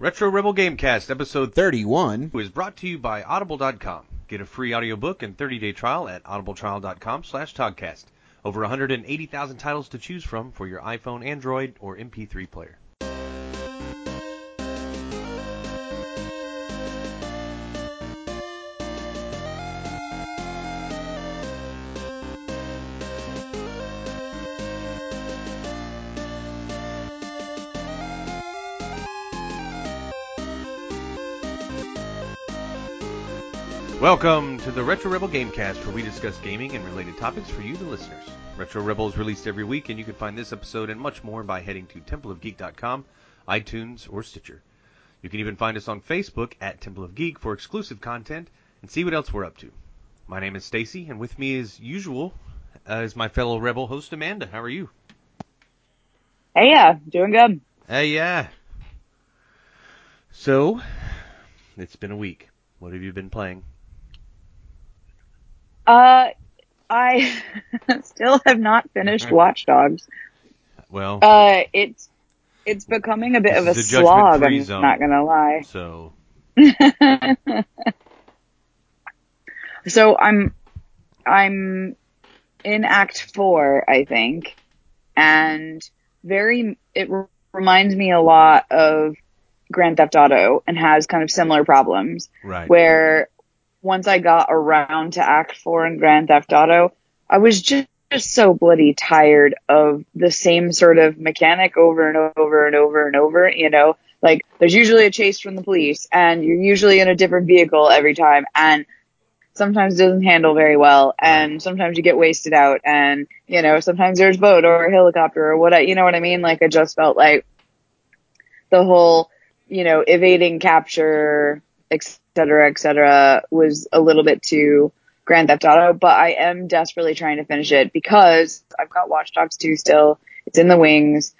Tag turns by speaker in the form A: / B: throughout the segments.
A: Retro Rebel Gamecast, episode
B: 31.
A: is brought to you by Audible.com. Get a free audiobook and 30-day trial at audibletrial.com slash Toddcast. Over 180,000 titles to choose from for your iPhone, Android, or MP3 player. Welcome to the Retro Rebel Gamecast, where we discuss gaming and related topics for you, the listeners. Retro Rebel is released every week, and you can find this episode and much more by heading to templeofgeek.com, iTunes, or Stitcher. You can even find us on Facebook at Temple of Geek for exclusive content and see what else we're up to. My name is Stacy, and with me, as usual, uh, is my fellow Rebel host Amanda. How are you?
C: Hey, yeah, doing good.
A: Hey, yeah. So, it's been a week. What have you been playing?
C: Uh, I still have not finished Watch Dogs.
A: Well,
C: Uh, it's it's becoming a bit of a
A: a
C: slog. I'm
A: zone.
C: not gonna lie.
A: so
C: So I'm I'm in Act Four, I think, and very it re- reminds me a lot of Grand Theft Auto and has kind of similar problems.
A: right.
C: where once I got around to Act 4 in Grand Theft Auto, I was just, just so bloody tired of the same sort of mechanic over and over and over and over, you know? Like, there's usually a chase from the police, and you're usually in a different vehicle every time, and sometimes it doesn't handle very well, and sometimes you get wasted out, and, you know, sometimes there's boat or a helicopter or what, you know what I mean? Like, I just felt like the whole, you know, evading capture, et cetera, et cetera, was a little bit too Grand Theft Auto, but I am desperately trying to finish it because I've got Watch Dogs 2 still. It's in the wings.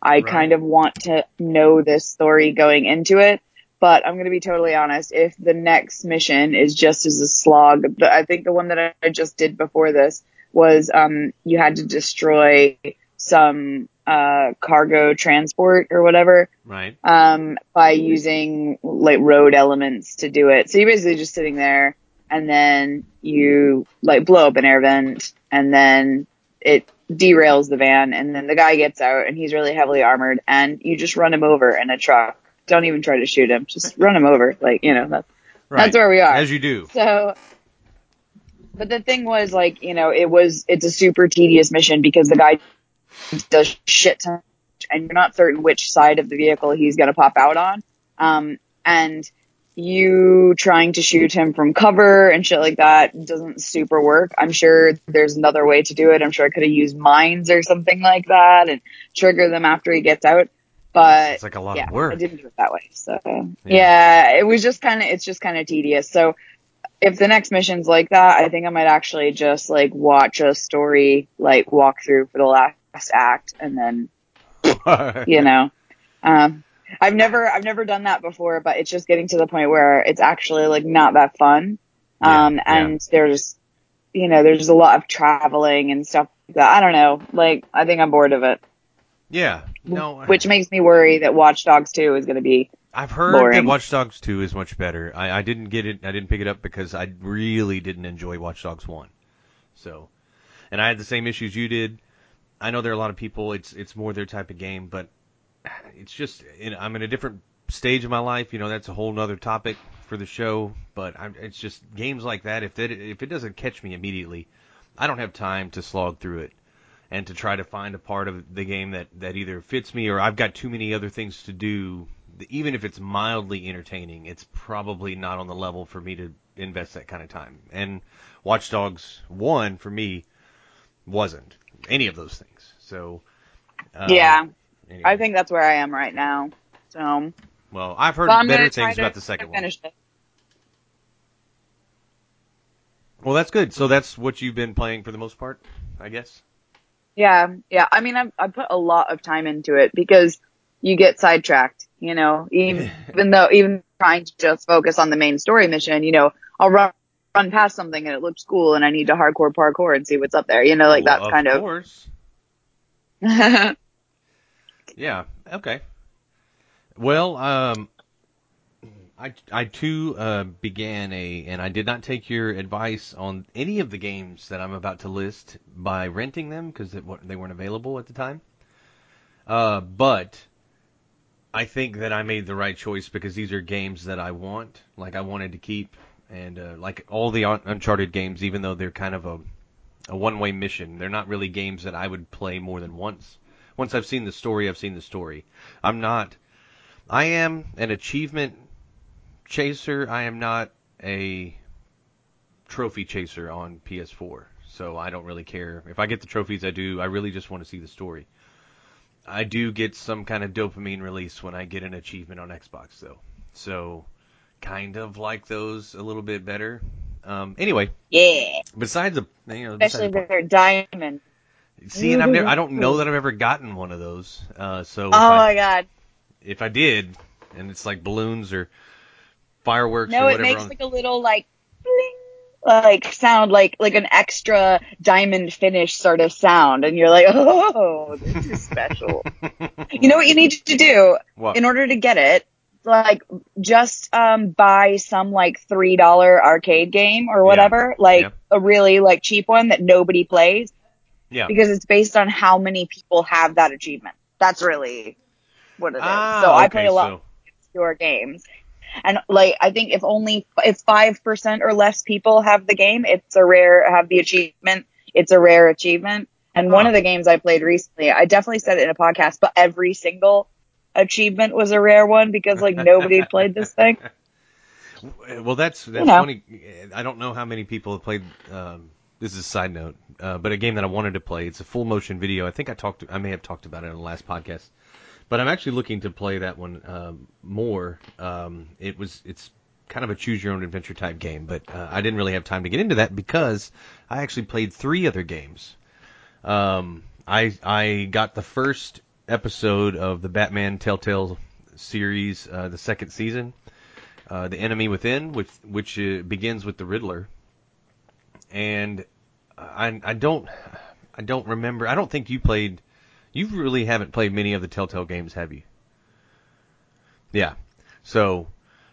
C: I
A: Right.
C: kind of want to know this story going into it, but I'm going to be totally honest. If the next mission is just as a slog, the, I think the one that I- I just did before this was, um, you had to destroy some, uh, cargo transport or whatever
A: Right.
C: um, by using like road elements to do it. So you're basically just sitting there and then you like blow up an air vent and then it derails the van and then the guy gets out and he's really heavily armored and you just run him over in a truck. Don't even try to shoot him. Just run him over. Like, you know, that's,
A: Right.
C: that's where we are.
A: As you do.
C: So, but the thing was like, you know, it was, it's a super tedious mission because the guy does shit ton and you're not certain which side of the vehicle he's going to pop out on. Um, and you trying to shoot him from cover and shit like that doesn't super work. I'm sure there's another way to do it. I'm sure I could have used mines or something like that and trigger them after he gets out. But
A: It's like a lot
C: yeah,
A: of work.
C: I didn't do it that way. So yeah, it was just kind of, it's just kind of tedious. So if the next mission's like that, I think I might actually just like watch a story, like walk through for the last act and then, you know, um, I've never, I've never done that before, but it's just getting to the point where it's actually like not that fun. Um,
A: yeah.
C: and there's, you know, there's a lot of traveling and stuff like that. I don't know. Like, I think I'm bored of it,
A: yeah. No.
C: which makes me worry that Watch Dogs 2 is going to be
A: I've heard
C: boring.
A: that Watch Dogs 2 is much better. I, I didn't get it. I didn't pick it up because I really didn't enjoy Watch Dogs 1. So, and I had the same issues you did. I know there are a lot of people. It's it's more their type of game, but it's just you know, I'm in a different stage of my life. You know, that's a whole nother topic for the show. But I'm, it's just games like that. If that if it doesn't catch me immediately, I don't have time to slog through it and to try to find a part of the game that that either fits me or I've got too many other things to do. Even if it's mildly entertaining, it's probably not on the level for me to invest that kind of time. And Watch Dogs One for me wasn't any of those things. So uh,
C: yeah.
A: anyway.
C: I think that's where I am right now. So,
A: Well, I've heard better things about the second one.
C: it.
A: Well, that's good. So that's what you've been playing for the most part, I guess.
C: Yeah, yeah. I mean, I've, I put a lot of time into it because you get sidetracked, you know, even, even though, even trying to just focus on the main story mission, you know, I'll run, run past something and it looks cool and I need to hardcore parkour and see what's up there, you know, like
A: Well,
C: that's kind of,
A: course. Yeah. Okay. Well, um, I, I too uh, began a, and I did not take your advice on any of the games that I'm about to list by renting them because they weren't available at the time. Uh, but I think that I made the right choice because these are games that I want, like I wanted to keep, and uh, like all the Uncharted games, even though they're kind of a a one-way mission, they're not really games that I would play more than once. Once I've seen the story, I've seen the story. I'm not. I am an achievement chaser. I am not a trophy chaser on PS4. So I don't really care. If I get the trophies, I do. I really just want to see the story. I do get some kind of dopamine release when I get an achievement on Xbox, though. So, kind of like those a little bit better. Um, anyway.
C: Yeah.
A: Besides the, you know,
C: especially if they're diamond.
A: See, and I've never, I don't know that I've ever gotten one of those. Uh, so.
C: Oh
A: I,
C: my god.
A: If I did, and it's like balloons or fireworks
C: no, it makes
A: on...
C: like a little like bling, like sound like like an extra diamond finish sort of sound and you're like, "Oh, this is special." you know what you need to do
A: what?
C: in order to get it? Like just um buy some like $3 arcade game or whatever,
A: yeah.
C: like
A: yeah.
C: a really like cheap one that nobody plays.
A: Yeah.
C: Because it's based on how many people have that achievement. That's really what it is.
A: Ah,
C: so I play a lot
A: so...
C: of your games. And like, I think if only, if 5% or less people have the game, it's a rare, have the achievement, it's a rare achievement. And one of the games I played recently, I definitely said it in a podcast, but every single achievement was a rare one because like nobody played this thing.
A: Well, that's that's
C: know.
A: funny. I don't know how many people have played. Um, this is a side note, uh, but a game that I wanted to play. It's a full motion video. I think I talked. I may have talked about it in the last podcast, but I'm actually looking to play that one um, more. Um, it was. It's kind of a choose your own adventure type game, but uh, I didn't really have time to get into that because I actually played three other games. Um, I I got the first episode of the Batman Telltale series, uh, the second season uh, The Enemy Within, which which uh, begins with the Riddler. And I I don't I don't remember. I don't think you played. You really haven't played many of the Telltale games, have you? Yeah. So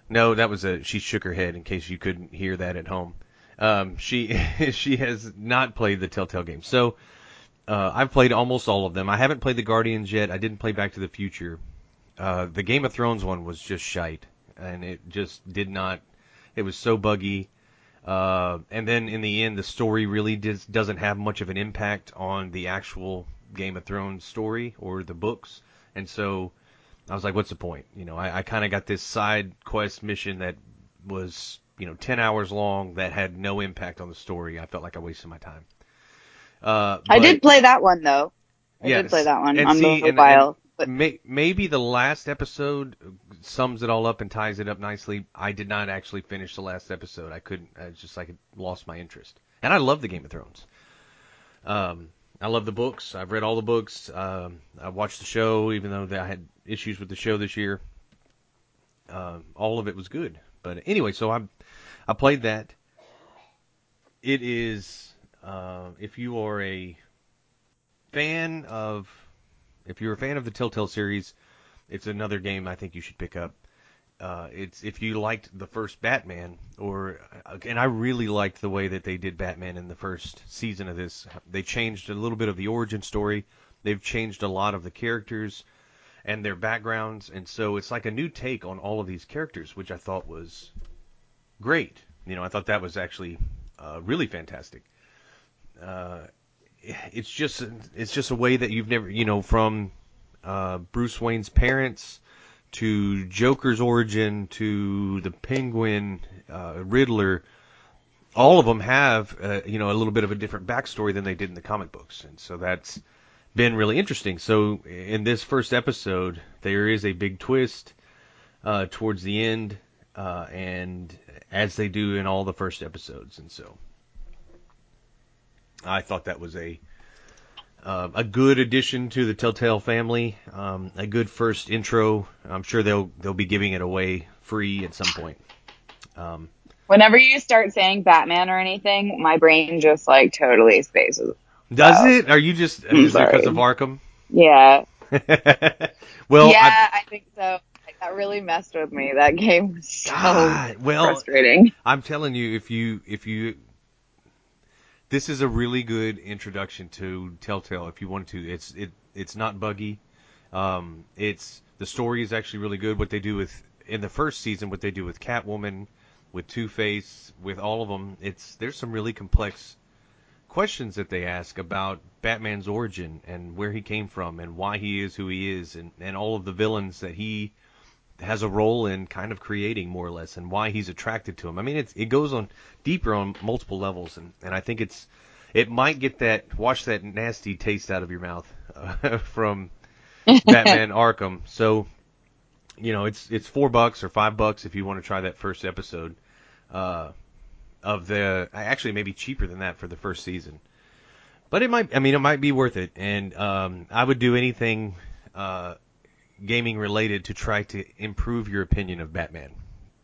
A: no, that was a. She shook her head in case you couldn't hear that at home. Um, she she has not played the Telltale games. So uh, I've played almost all of them. I haven't played the Guardians yet. I didn't play Back to the Future. Uh, the Game of Thrones one was just shite, and it just did not. It was so buggy. Uh, and then in the end, the story really does, doesn't have much of an impact on the actual Game of Thrones story or the books. And so I was like, what's the point? You know, I, I kind of got this side quest mission that was, you know, 10 hours long that had no impact on the story. I felt like I wasted my time. Uh,
C: I did play that one though. I
A: Yes.
C: did play that one
A: And
C: on
A: see, and-
C: mobile. but
A: May, maybe the last episode sums it all up and ties it up nicely. I did not actually finish the last episode. I couldn't. I just like lost my interest. And I love the Game of Thrones. Um, I love the books. I've read all the books. Um, I watched the show, even though I had issues with the show this year. Um, all of it was good. But anyway, so I I played that. It is uh, if you are a fan of if you're a fan of the Telltale series, it's another game I think you should pick up. Uh, it's if you liked the first Batman, or and I really liked the way that they did Batman in the first season of this. They changed a little bit of the origin story. They've changed a lot of the characters and their backgrounds, and so it's like a new take on all of these characters, which I thought was great. You know, I thought that was actually uh, really fantastic. Uh, it's just it's just a way that you've never you know from uh, Bruce Wayne's parents to Joker's origin to the Penguin, uh, Riddler. All of them have uh, you know a little bit of a different backstory than they did in the comic books, and so that's been really interesting. So in this first episode, there is a big twist uh, towards the end, uh, and as they do in all the first episodes, and so I thought that was a uh, a good addition to the Telltale family. Um, a good first intro. I'm sure they'll they'll be giving it away free at some point. Um,
C: whenever you start saying Batman or anything, my brain just like totally spaces.
A: does
C: Wow.
A: it? Are you just is because of Arkham?
C: Yeah.
A: well,
C: yeah,
A: I,
C: I, think so. that really messed with me. That game was so
A: God, well,
C: frustrating.
A: I'm telling you, if you if you this is a really good introduction to Telltale. If you want to, it's it it's not buggy. Um, it's the story is actually really good. What they do with in the first season, what they do with Catwoman, with Two Face, with all of them, it's there's some really complex questions that they ask about Batman's origin and where he came from and why he is who he is and, and all of the villains that he has a role in kind of creating more or less and why he's attracted to him. I mean, it's, it goes on deeper on multiple levels and, and I think it's, it might get that, wash that nasty taste out of your mouth uh, from Batman Arkham. So, you know, it's, it's four bucks or five bucks if you want to try that first episode. Uh, of the actually maybe cheaper than that for the first season. But it might I mean it might be worth it and um, I would do anything uh, gaming related to try to improve your opinion of Batman,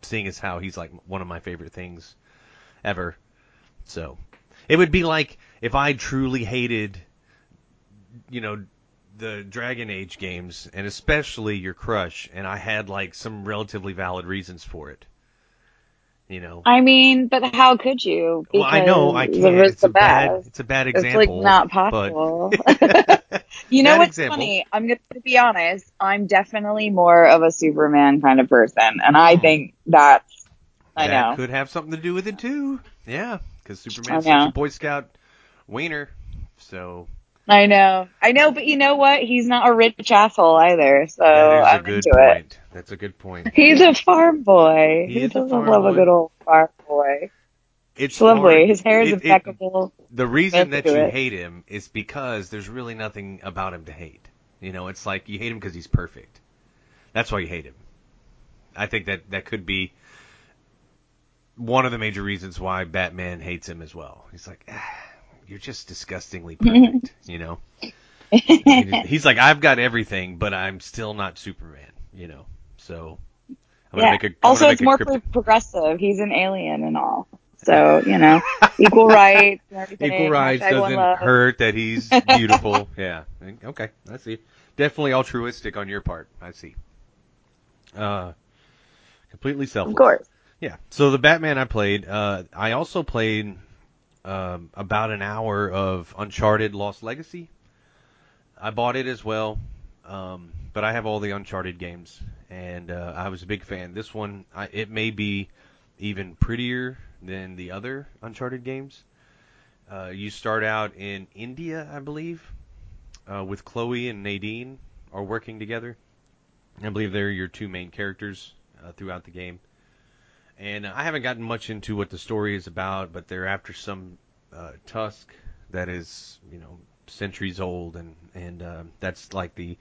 A: seeing as how he's like one of my favorite things ever. So, it would be like if I truly hated you know the Dragon Age games and especially your crush and I had like some relatively valid reasons for it you know.
C: I mean, but how could you?
A: Well, I know I can't. It's a bad. It's a bad example.
C: It's like not possible. you know what's example. funny? I'm going to be honest. I'm definitely more of a Superman kind of person, and I hmm. think that's. I
A: that
C: know.
A: could have something to do with it too. Yeah, because Superman's such a Boy Scout wiener. So.
C: I know, I know, but you know what? He's not a rich asshole either, so I'm
A: good
C: into
A: point.
C: it.
A: That's a good point.
C: He's a farm boy.
A: He
C: He, doesn't love
A: boy.
C: a good old farm boy.
A: It's
C: It's lovely.
A: hard.
C: His hair is
A: It- it-
C: impeccable.
A: the reason that you
C: it.
A: hate him is because there's really nothing about him to hate. You know, it's like you hate him because he's perfect. That's why you hate him. I think that that could be one of the major reasons why Batman hates him as well. He's like, ah, you're just disgustingly perfect. you know, he's like, I've got everything, but I'm still not Superman. You know, so I'm gonna
C: yeah.
A: make a. I'm
C: also, it's more pro- progressive. He's an alien and all. So, you know, equal rights and everything.
A: Equal rights doesn't hurt that he's beautiful. yeah. Okay. I see. Definitely altruistic on your part. I see. Uh, completely selfless.
C: Of course.
A: Yeah. So the Batman I played, uh, I also played um, about an hour of Uncharted Lost Legacy. I bought it as well, um, but I have all the Uncharted games, and uh, I was a big fan. This one, I, it may be even prettier than the other Uncharted games. Uh, you start out in India, I believe, uh, with Chloe and Nadine are working together. I believe they're your two main characters uh, throughout the game. And I haven't gotten much into what the story is about, but they're after some uh, tusk that is, you know, centuries old, and and uh, that's like the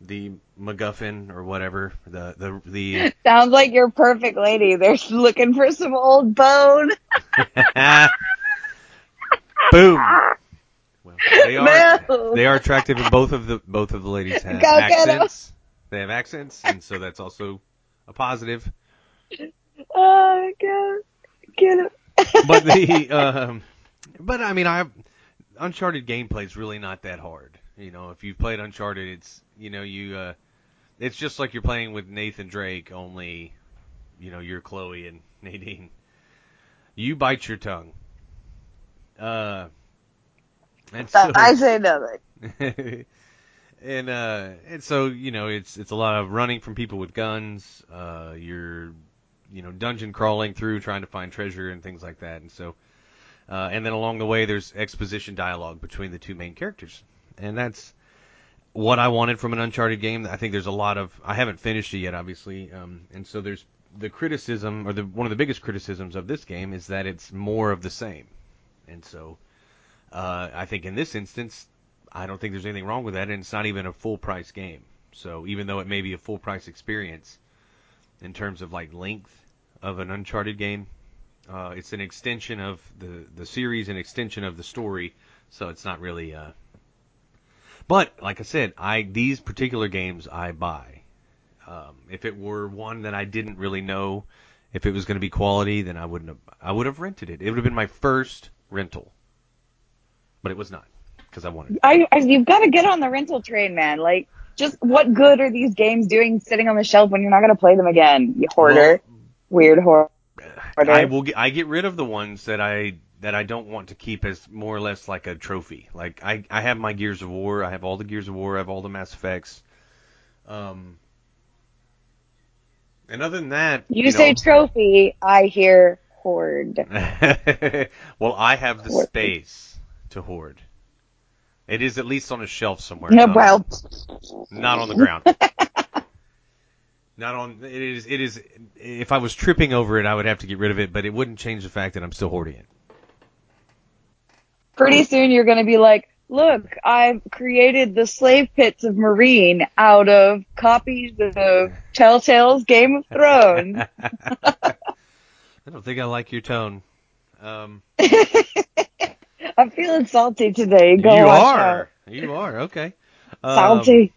A: the MacGuffin or whatever. The the the
C: Sounds like your perfect lady. They're looking for some old bone.
A: boom. Well, they are
C: Boom.
A: they are attractive, and both of the both of the ladies have
C: Go
A: accents. They have accents, and so that's also a positive.
C: Oh, God. Get him.
A: but the um, but I mean, I Uncharted gameplay is really not that hard. You know, if you've played Uncharted, it's you know you uh, it's just like you're playing with Nathan Drake, only you know you're Chloe and Nadine. You bite your tongue. Uh, and so
C: I say nothing.
A: and uh and so you know it's it's a lot of running from people with guns uh you're you know dungeon crawling through trying to find treasure and things like that and so uh and then along the way there's exposition dialogue between the two main characters and that's what I wanted from an uncharted game I think there's a lot of I haven't finished it yet obviously um and so there's the criticism or the one of the biggest criticisms of this game is that it's more of the same and so uh I think in this instance I don't think there's anything wrong with that, and it's not even a full price game. So even though it may be a full price experience in terms of like length of an Uncharted game, uh, it's an extension of the the series, an extension of the story. So it's not really. Uh... But like I said, I these particular games I buy. Um, if it were one that I didn't really know if it was going to be quality, then I wouldn't have. I would have rented it. It would have been my first rental, but it was not because I wanted. it.
C: I, I, you've got to get on the rental train, man. Like, Just what good are these games doing sitting on the shelf when you're not going to play them again? You hoarder, weird hoarder.
A: I will. Get, I get rid of the ones that I that I don't want to keep as more or less like a trophy. Like I, I have my Gears of War. I have all the Gears of War. I have all the Mass Effects. Um, and other than that,
C: You,
A: you
C: say
A: know,
C: trophy, I hear hoard.
A: well, I have the
C: Hoard.
A: space to hoard. It is at least on a shelf somewhere.
C: No,
A: not,
C: well,
A: not on the ground. not on. It is. It is. If I was tripping over it, I would have to get rid of it, but it wouldn't change the fact that I'm still hoarding it.
C: Pretty soon you're going to be like, look, I've created the slave pits of Meereen out of copies of Telltale's Game of Thrones.
A: I don't think I like your tone. Um,
C: I'm feeling salty today. Go
A: you are.
C: out.
A: You are. Okay. Um,
C: Salty.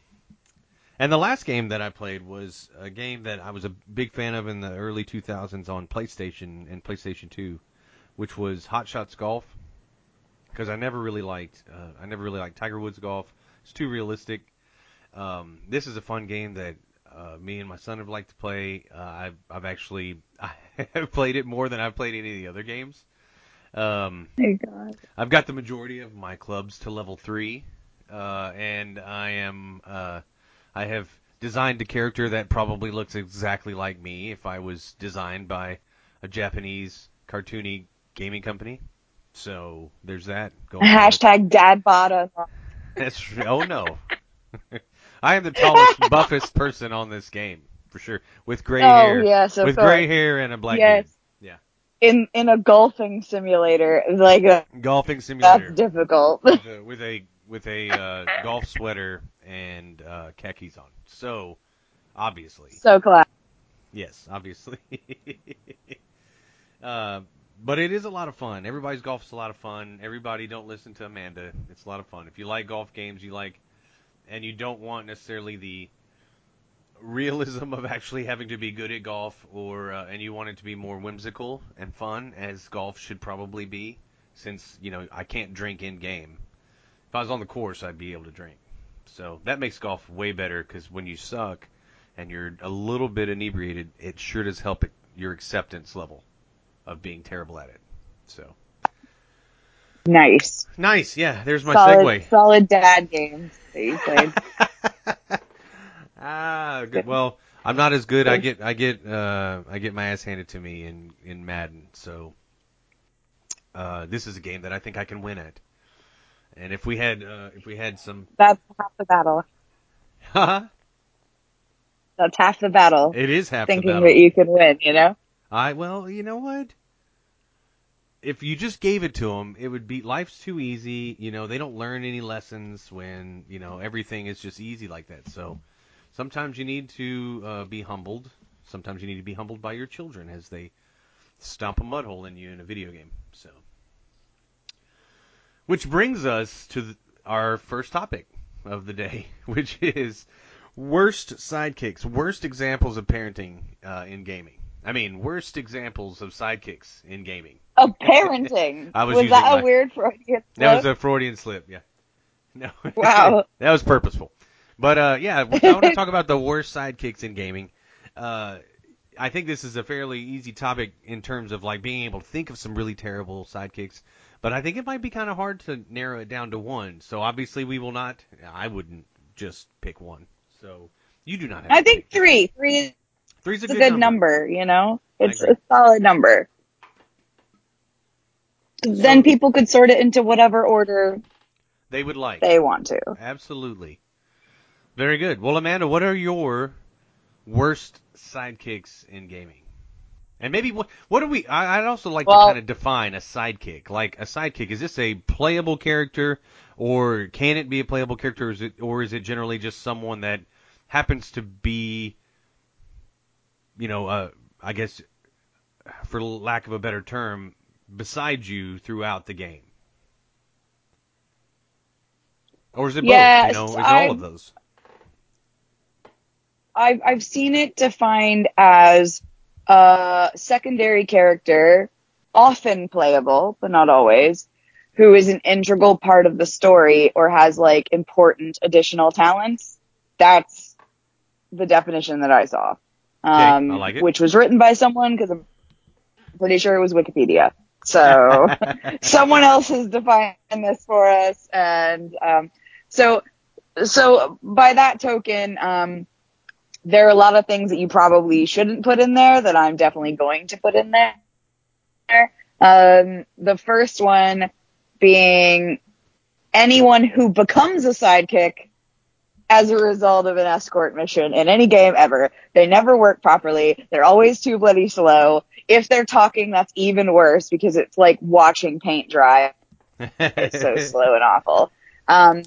A: And the last game that I played was a game that I was a big fan of in the early 2000s on PlayStation and PlayStation 2, which was Hot Shots Golf. Because I never really liked, uh, I never really liked Tiger Woods golf. It's too realistic. Um, this is a fun game that uh, me and my son have liked to play. Uh, I've, I've actually I have played it more than I've played any of the other games. Um,
C: Oh, God.
A: I've got the majority of my clubs to level three, uh, and I am uh, I have designed a character that probably looks exactly like me if I was designed by a Japanese cartoony gaming company. So there's that going. on.
C: Hashtag dad bought
A: That's. Oh no, I am the tallest, buffest person on this game for sure, with gray
C: Oh,
A: hair,
C: yes, of
A: with
C: course.
A: gray hair and a black
C: Yes.
A: beard. Yeah,
C: in in a golfing simulator. Like a,
A: golfing simulator.
C: that's difficult.
A: with a with a, with a uh, golf sweater and uh, khakis on. So, obviously,
C: so class.
A: yes, obviously. uh, but it is a lot of fun. Everybody's golf is a lot of fun. Everybody don't listen to Amanda. It's a lot of fun. If you like golf games, you like, and you don't want necessarily the realism of actually having to be good at golf, or uh, and you want it to be more whimsical and fun, as golf should probably be, since you know I can't drink in game. If I was on the course, I'd be able to drink. So that makes golf way better because when you suck and you're a little bit inebriated, it sure does help it, your acceptance level of being terrible at it. So
C: Nice.
A: nice, yeah. There's my
C: solid,
A: segue.
C: solid dad games that you played.
A: ah, good. Well, I'm not as good. I get, I get, uh, I get my ass handed to me in in Madden. So uh, this is a game that I think I can win at. And if we had, uh, if we had some,
C: That's half the battle. Huh? That's half the battle.
A: it is half
C: thinking
A: the battle.
C: Thinking that you could win, you know?
A: I well, you know what? If you just gave it to them, it would be life's too easy. You know, they don't learn any lessons when you know everything is just easy like that. So sometimes you need to uh, be humbled. Sometimes you need to be humbled by your children as they stomp a mud hole in you in a video game. So, which brings us to th- our first topic of the day, which is worst sidekicks, worst examples of parenting uh, in gaming. I mean, worst examples of sidekicks in gaming.
C: Of parenting.
A: I was
C: was
A: using
C: that
A: my-
C: a weird Freudian
A: That was a Freudian slip, yeah. No.
C: Wow.
A: that was purposeful. But uh, yeah, I want to talk about the worst sidekicks in gaming. Uh, I think this is a fairly easy topic in terms of like being able to think of some really terrible sidekicks. But I think it might be kind of hard to narrow it down to one. So obviously we will not. I wouldn't just pick one. So you do not have.
C: I think three. Three is
A: three's a
C: a
A: good,
C: good number, you know? It's a solid number. Then people could sort it into whatever order
A: They would like.
C: they want to.
A: Absolutely. Very good. Well, Amanda, what are your worst sidekicks in gaming? And maybe what what do we? I, I'd also like
C: Well-
A: to kind of define a sidekick. Like a sidekick, is this a playable character, or can it be a playable character, or is it, or is it generally just someone that happens to be, you know, uh, I guess, for lack of a better term, beside you throughout the game? Or is it
C: Yes,
A: both? You know, is all of those?
C: I've I've seen it defined as a secondary character, often playable, but not always, who is an integral part of the story or has like important additional talents that's the definition that I saw.
A: Um, like.
C: Which was written by someone because I'm pretty sure it was Wikipedia. So someone else has defined this for us, and um, so so by that token, um, there are a lot of things that you probably shouldn't put in there that I'm definitely going to put in there. Um, the first one being anyone who becomes a sidekick as a result of an escort mission in any game ever. They never work properly. They're always too bloody slow. If they're talking, that's even worse because it's like watching paint dry. it's so slow and awful. Um,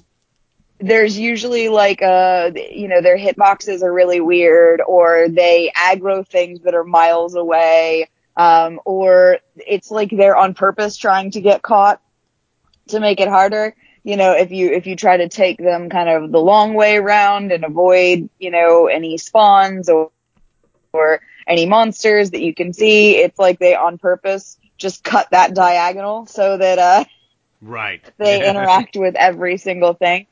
C: there's usually like a, you know, their hitboxes are really weird or they aggro things that are miles away. Um, or it's like they're on purpose trying to get caught to make it harder. You know, if you, if you try to take them kind of the long way around and avoid, you know, any spawns or, or any monsters that you can see, it's like they on purpose just cut that diagonal so that, uh,
A: right.
C: they interact with every single thing.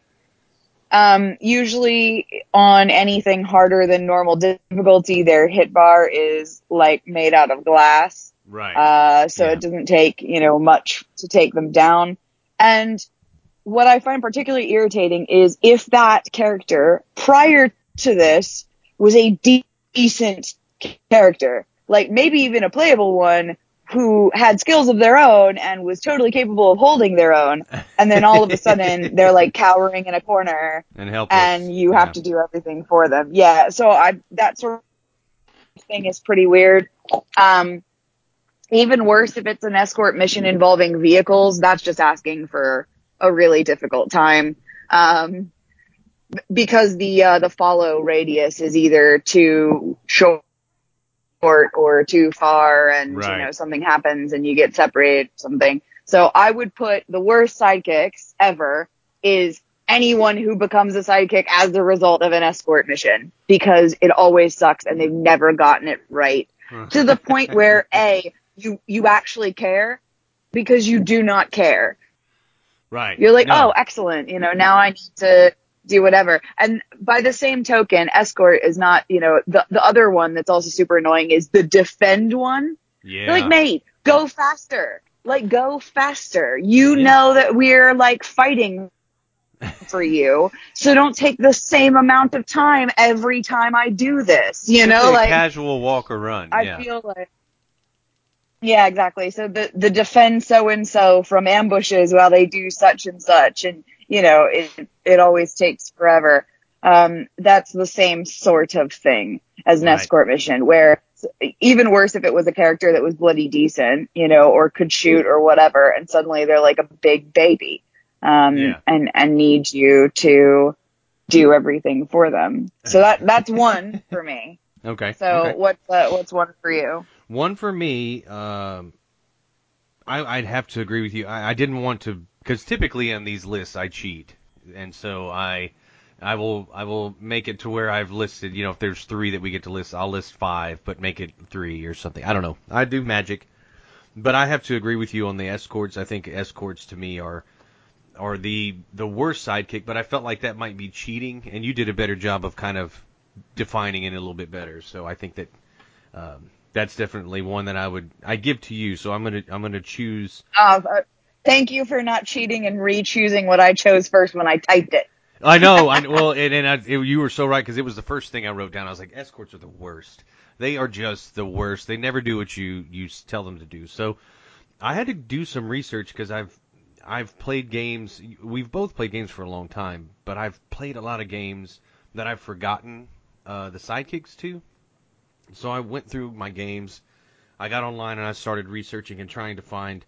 C: Um, usually on anything harder than normal difficulty, their hit bar is like made out of glass.
A: Right.
C: Uh, so yeah. it doesn't take, you know, much to take them down. And what I find particularly irritating is if that character prior to this was a de- decent character, like maybe even a playable one, who had skills of their own and was totally capable of holding their own. And then all of a sudden they're like cowering in a corner
A: and helpless.
C: and you have yeah. to do everything for them. Yeah. So I, that sort of thing is pretty weird. Um, even worse if it's an escort mission involving vehicles, that's just asking for a really difficult time. Um, because the, uh, the follow radius is either too short or too far and right. you know something happens and you get separated something. So I would put the worst sidekicks ever is anyone who becomes a sidekick as the result of an escort mission because it always sucks and they've never gotten it right to the point where a you you actually care because you do not care.
A: Right.
C: You're like, no. oh, excellent. You know, now I need to do whatever. And by the same token, escort is not, you know, the, the other one that's also super annoying is the defend one.
A: Yeah.
C: You're like, mate, go faster. Like, go faster. You yeah. know that we're like fighting for you. So don't take the same amount of time every time I do this. You know, like
A: casual walk or run.
C: I
A: yeah.
C: feel like yeah, exactly. So the the defend so and so from ambushes while they do such and such and you know, it, it always takes forever. Um, that's the same sort of thing as an right. escort mission where even worse if it was a character that was bloody decent, you know, or could shoot or whatever, and suddenly they're like a big baby, um, yeah. and, and need you to do everything for them. So that, that's one for me.
A: Okay.
C: So
A: okay.
C: what's, uh, what's one for you?
A: One for me, um, I, would have to agree with you. I, I didn't want to because typically on these lists I cheat, and so I I will I will make it to where I've listed. You know, if there's three that we get to list, I'll list five, but make it three or something. I don't know. I do magic, but I have to agree with you on the escorts. I think escorts to me are are the the worst sidekick, but I felt like that might be cheating, and you did a better job of kind of defining it a little bit better. So I think that um, that's definitely one that I would I give to you. So I'm gonna I'm gonna choose.
C: Uh, Thank you for not cheating and re-choosing what I chose first when I typed it.
A: I know. I, well, and, and I, it, you were so right because it was the first thing I wrote down. I was like, escorts are the worst. They are just the worst. They never do what you you tell them to do. So I had to do some research because I've I've played games. We've both played games for a long time, but I've played a lot of games that I've forgotten uh, the sidekicks to. So I went through my games. I got online and I started researching and trying to find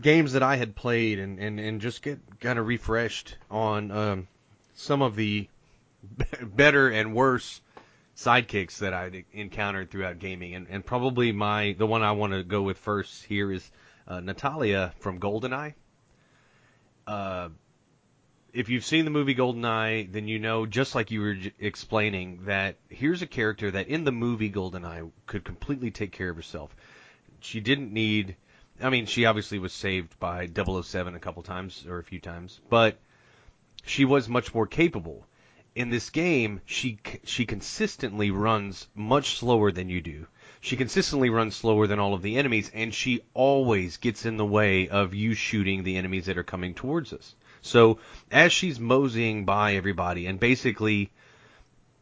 A: games that I had played and, and, and just get kind of refreshed on um, some of the better and worse sidekicks that I encountered throughout gaming. And, and probably my the one I want to go with first here is uh, Natalia from GoldenEye. Uh, if you've seen the movie GoldenEye, then you know, just like you were j- explaining, that here's a character that in the movie GoldenEye could completely take care of herself. She didn't need I mean, she obviously was saved by 007 a couple times or a few times, but she was much more capable. in this game, she she consistently runs much slower than you do. She consistently runs slower than all of the enemies, and she always gets in the way of you shooting the enemies that are coming towards us. So as she's moseying by everybody and basically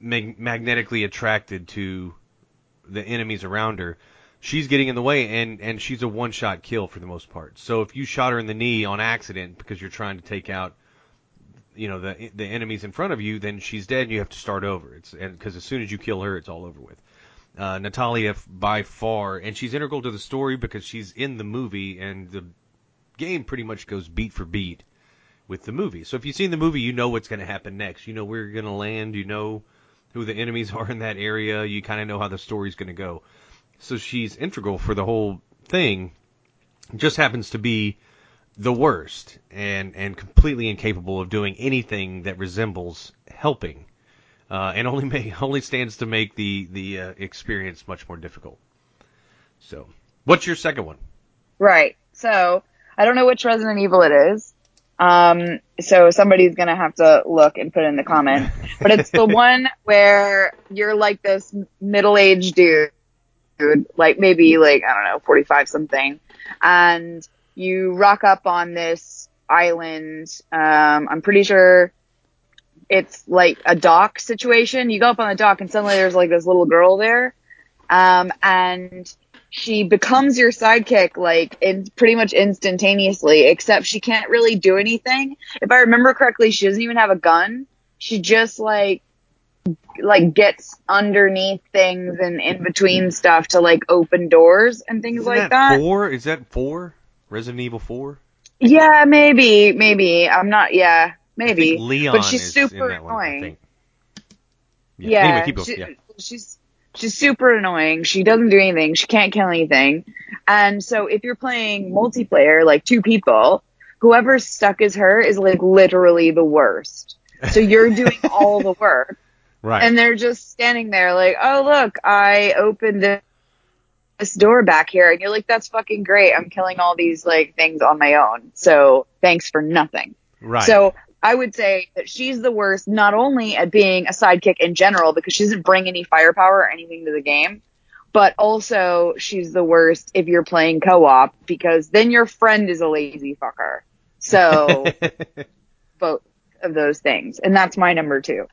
A: mag- magnetically attracted to the enemies around her, she's getting in the way, and and she's a one shot kill for the most part. So if you shot her in the knee on accident because you're trying to take out you know the the enemies in front of you, then she's dead and you have to start over. It's and because as soon as you kill her, it's all over with. Uh, Natalia by far, and she's integral to the story because she's in the movie, and the game pretty much goes beat for beat with the movie. So if you've seen the movie, you know what's going to happen next. You know where you're going to land. You know who the enemies are in that area. You kind of know how the story's going to go. So she's integral for the whole thing. Just happens to be the worst and and completely incapable of doing anything that resembles helping, uh, and only may, only stands to make the the uh, experience much more difficult. So, what's your second one?
C: Right. So I don't know which Resident Evil it is. Um, so somebody's gonna have to look and put in the comment. But it's the one where you're like this middle-aged dude, like maybe like I don't know, 45 something, and you rock up on this island. Um, I'm pretty sure it's like a dock situation. You go up on the dock and suddenly there's like this little girl there. Um, and she becomes your sidekick like in pretty much instantaneously, except she can't really do anything. If I remember correctly, she doesn't even have a gun. She just like like gets underneath things and in between stuff to like open doors and things
A: Isn't
C: like
A: that
C: that.
A: four? Is that four? Resident Evil four?
C: Yeah, maybe, maybe. I'm not. Yeah, maybe.
A: Leon
C: but she's
A: is
C: super
A: one,
C: annoying.
A: think.
C: Yeah,
A: Anyway, keep going.
C: she-
A: yeah.
C: she's she's super annoying. She doesn't do anything. She can't kill anything. And so if you're playing multiplayer, like two people, whoever's stuck as her is like literally the worst. So you're doing all the work,
A: Right.
C: and they're just standing there like, oh look, I opened this this door back here, and you're like, that's fucking great. I'm killing all these like things on my own. So thanks for nothing.
A: right.
C: So I would say that she's the worst, not only at being a sidekick in general, because she doesn't bring any firepower or anything to the game, but also she's the worst if you're playing co-op, because then your friend is a lazy fucker. So both of those things. And that's my number two.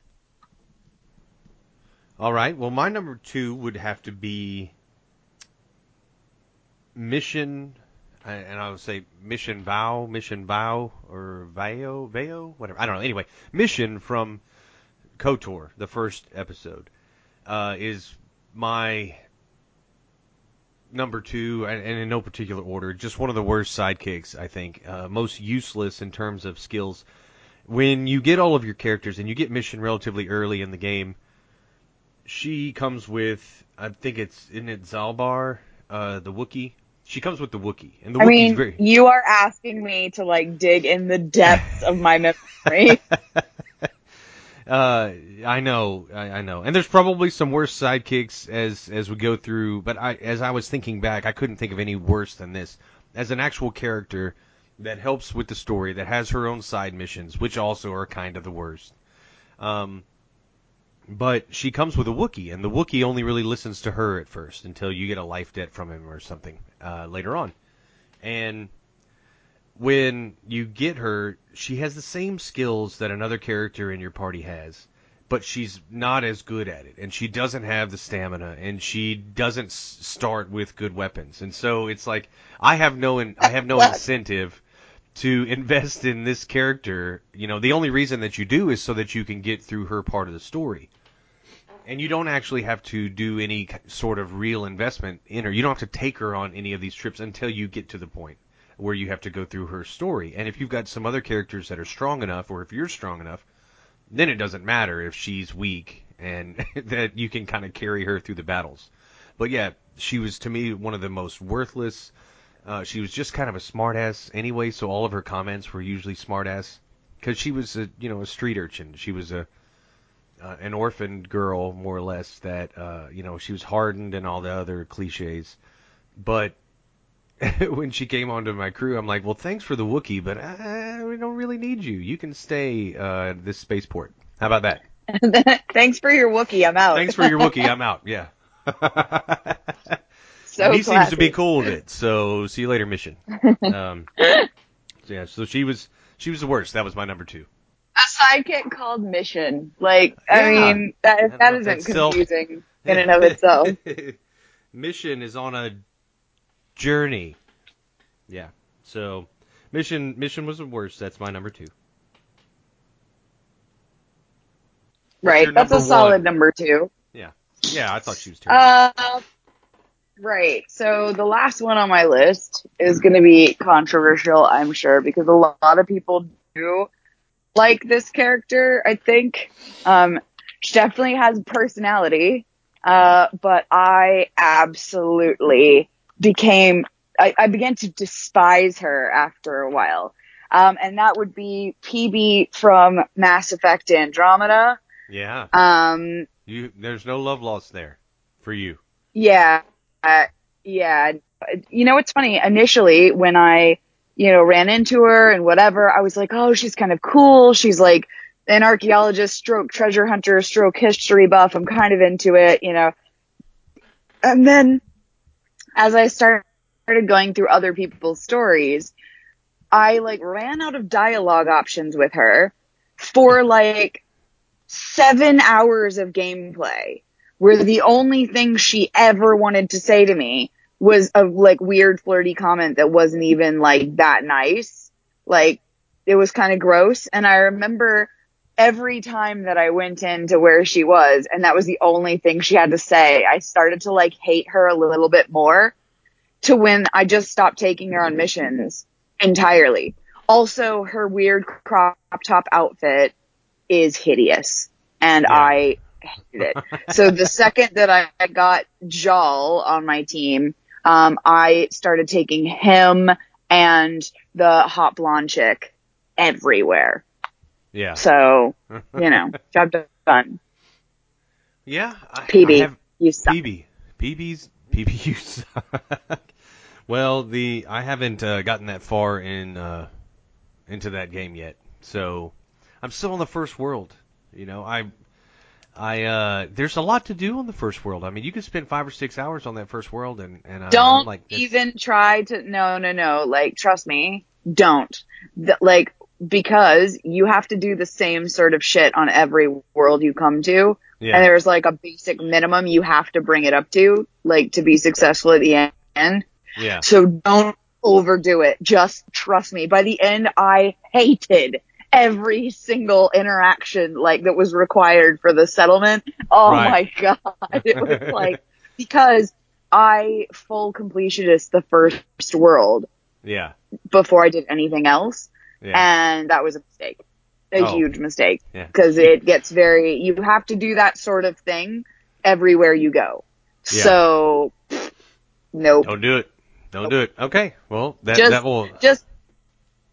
A: All right. Well, my number two would have to be Mission, and I would say Mission Vao, Mission Vao, or Veo, Veo, whatever. I don't know. Anyway, Mission from KOTOR, the first episode, uh, is my number two, and, and in no particular order. Just one of the worst sidekicks, I think. Uh, most useless in terms of skills. When you get all of your characters, and you get Mission relatively early in the game, she comes with I think it's isn't it Zaalbar, uh, the Wookiee. She comes with the Wookiee, and the
C: I
A: Wookiee's
C: mean,
A: very.
C: you are asking me to like dig in the depths of my memory.
A: uh, I know, I, I know, and there's probably some worse sidekicks as as we go through. But I, as I was thinking back, I couldn't think of any worse than this. As an actual character that helps with the story, that has her own side missions, which also are kind of the worst. Um, but she comes with a Wookiee, and the Wookiee only really listens to her at first until you get a life debt from him or something uh, later on. And when you get her, she has the same skills that another character in your party has, but she's not as good at it, and she doesn't have the stamina, and she doesn't s- start with good weapons, and so it's like I have no in, I have no incentive to invest in this character. You know, the only reason that you do is so that you can get through her part of the story. And you don't actually have to do any sort of real investment in her. You don't have to take her on any of these trips until you get to the point where you have to go through her story. And if you've got some other characters that are strong enough, or if you're strong enough, then it doesn't matter if she's weak and that you can kind of carry her through the battles. But yeah, she was to me one of the most worthless. Uh, she was just kind of a smartass anyway, so all of her comments were usually smartass because she was a you know a street urchin. She was a uh, an orphan girl more or less that uh, you know she was hardened and all the other cliches. But when she came onto my crew, I'm like, well, thanks for the Wookiee, but uh, we don't really need you. You can stay uh, at this spaceport. How about that?
C: Thanks for your Wookiee. I'm out.
A: Thanks for your Wookiee. I'm out. Yeah.
C: so
A: he seems to be cool with it. So see you later, mission. Um, yeah. So she was she was the worst. That was my number two.
C: A sidekick called Mission. Like, I
A: Yeah.
C: mean, that
A: I don't
C: that
A: know if
C: isn't
A: that's
C: confusing in and of itself.
A: mission is on a journey. Yeah. So mission mission was the worst. That's my number two.
C: Right.
A: your
C: That's a
A: number
C: solid
A: one?
C: number two.
A: Yeah, Yeah, I thought she was terrible.
C: Uh, right. So the last one on my list is going to be controversial, I'm sure, because a lot of people do like this character. I think um, she definitely has personality, uh, but I absolutely became. I, I began to despise her after a while. Um, and that would be Peebee from Mass Effect Andromeda.
A: yeah.
C: Um,
A: You there's no love lost there for you.
C: Yeah, uh, yeah. You know, it's funny. Initially, when I, you know, ran into her and whatever, I was like, oh, she's kind of cool. She's like an archaeologist, stroke treasure hunter, stroke history buff. I'm kind of into it, you know. And then, as I started going through other people's stories, I like ran out of dialogue options with her for like seven hours of gameplay where the only thing she ever wanted to say to me was a like weird flirty comment that wasn't even like that nice. Like it was kind of gross. And I remember every time that I went into where she was and that was the only thing she had to say, I started to like hate her a little bit more to when I just stopped taking her on missions entirely. Also, her weird crop top outfit is hideous and
A: Yeah.
C: I hated it. so the second that I I got Jaal on my team, um, I started taking him and the hot blonde chick everywhere.
A: Yeah.
C: So, you know, job done.
A: yeah. I,
C: Peebee.
A: I have,
C: You suck.
A: Peebee. Peebee's Peebee you suck. well, the I haven't uh, gotten that far in uh, into that game yet, so I'm still in the first world. You know, I I uh, there's a lot to do on the first world. I mean, you could spend five or six hours on that first world, and and uh,
C: Don't
A: like
C: even try to, no, no, no, like, trust me, don't. The, like, because you have to do the same sort of shit on every world you come to.
A: yeah
C: And there's like a basic minimum you have to bring it up to, like, to be successful at the end.
A: yeah
C: So don't overdo it. Just trust me. By the end, I hated every single interaction like that was required for the settlement. Oh
A: Right.
C: my god. It was like, because I full completionist the first world
A: yeah
C: before I did anything else.
A: yeah
C: And that was a mistake. A
A: Oh.
C: huge mistake.
A: Yeah.
C: Because it gets very, you have to do that sort of thing everywhere you go.
A: Yeah.
C: So, nope.
A: don't do it. Don't do it. Okay. Well, that
C: Just-
A: that will
C: just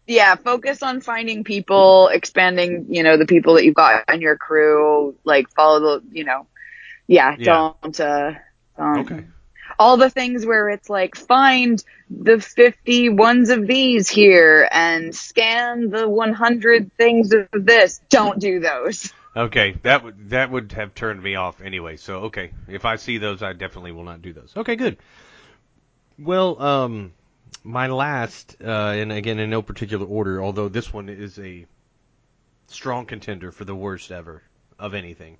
C: yeah, focus on finding people, expanding, you know, the people that you've got on your crew, like follow the, you know, yeah,
A: Yeah.
C: don't, uh, don't.
A: okay.
C: All the things where it's like, find the 50 ones of these here and scan the 100 things of this. Don't do those.
A: Okay, that would that would have turned me off anyway. So okay, if I see those, I definitely will not do those. Okay, good. Well, um, my last, uh, and again in no particular order, although this one is a strong contender for the worst ever of anything,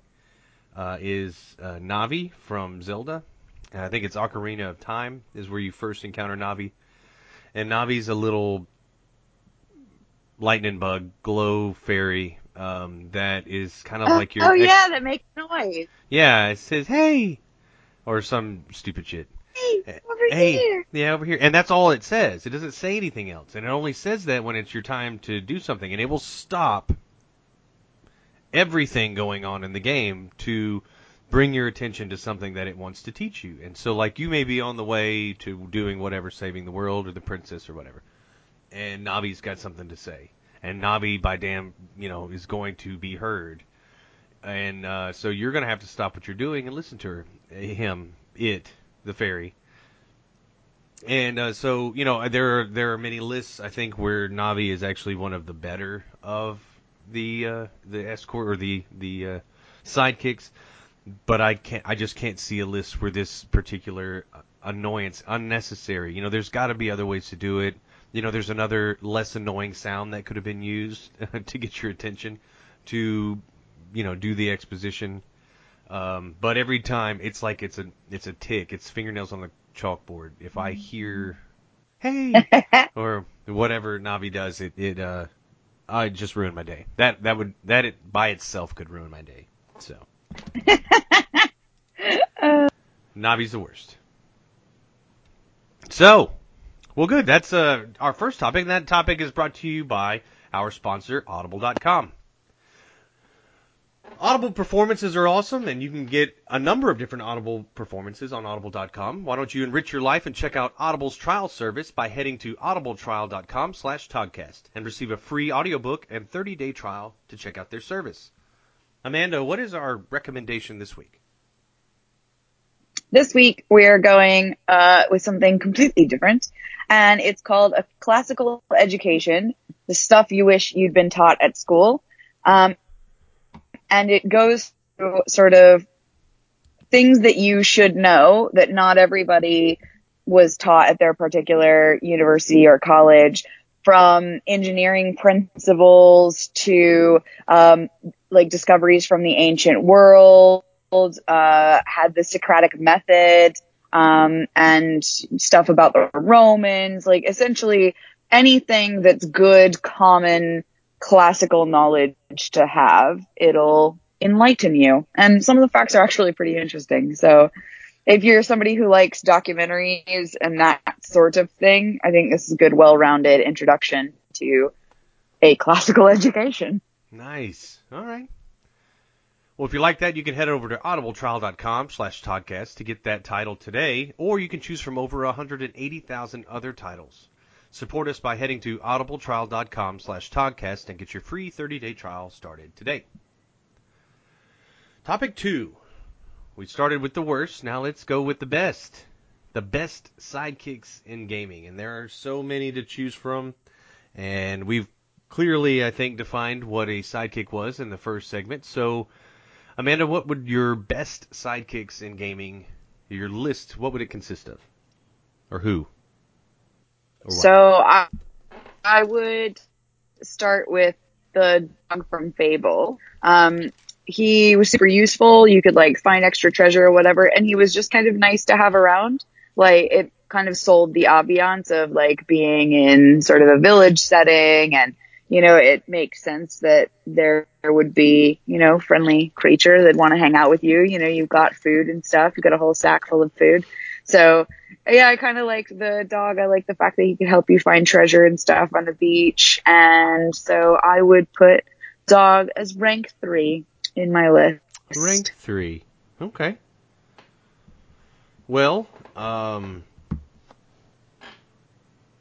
A: uh, is uh, Navi from Zelda. And I think it's Ocarina of Time is where you first encounter Navi, and Navi's a little lightning bug, glow fairy. Um, that is kind of like your
C: oh
A: ex-
C: yeah, that makes noise.
A: yeah, it says hey, or some stupid shit.
C: Hey, over
A: Hey,
C: here.
A: yeah, over here, and that's all it says. It doesn't say anything else, and it only says that when it's your time to do something, and it will stop everything going on in the game to bring your attention to something that it wants to teach you. And so, like, you may be on the way to doing whatever, saving the world or the princess or whatever, and Navi's got something to say, and Navi, by damn, you know, is going to be heard. And uh, so you're going to have to stop what you're doing and listen to her, him, it, the fairy. And uh, so you know there are there are many lists I think where Navi is actually one of the better of the uh, the escort or the the uh, sidekicks, but I can't. I just can't see a list where this particular annoyance unnecessary. You know, there's got to be other ways to do it. You know, there's another less annoying sound that could have been used to get your attention to, you know, do the exposition. Um, but every time it's like it's a it's a tick. It's fingernails on the chalkboard. If I hear, hey, or whatever Navi does, it it uh, I just ruined my day. That that would that it by itself could ruin my day. So. Navi's the worst. So, well, good. That's uh, our first topic. And that topic is brought to you by our sponsor, Audible.com. Audible performances are awesome, and you can get a number of different Audible performances on Audible.com. Why don't you enrich your life and check out Audible's trial service by heading to audibletrial.com slash Toddcast and receive a free audiobook and 30-day trial to check out their service. Amanda, what is our recommendation this week?
C: This week we're going uh, with something completely different, and it's called a classical education: the stuff you wish you'd been taught at school. Um, and it goes through sort of things that you should know that not everybody was taught at their particular university or college from engineering principles to um, like discoveries from the ancient world uh, had the Socratic method um, and stuff about the Romans, like essentially anything that's good, common, classical knowledge to have, it'll enlighten you. And some of the facts are actually pretty interesting. So if you're somebody who likes documentaries and that sort of thing, I think this is a good, well-rounded introduction to a classical education.
A: Nice. All right. Well, if you like that, you can head over to audibletrial.com slash Toddcast to get that title today, or you can choose from over 180,000 other titles. Support us by heading to audibletrial.com slash Toddcast and get your free 30-day trial started today. Topic two. We started with the worst, now let's go with the best. The best sidekicks in gaming, and there are so many to choose from, and we've clearly, I think, defined what a sidekick was in the first segment, so Amanda, what would your best sidekicks in gaming, your list, what would it consist of? Or who?
C: So I, I would start with the dog from Fable. Um, he was super useful. You could like find extra treasure or whatever, and he was just kind of nice to have around. Like it kind of sold the ambiance of like being in sort of a village setting and you know, it makes sense that there would be, you know, friendly creature that want to hang out with you. You know, you've got food and stuff. You've got a whole sack full of food. So yeah, I kind of like the dog. I like the fact that he can help you find treasure and stuff on the beach. And so I would put dog as rank three in my list.
A: Rank three. Okay. Well, um,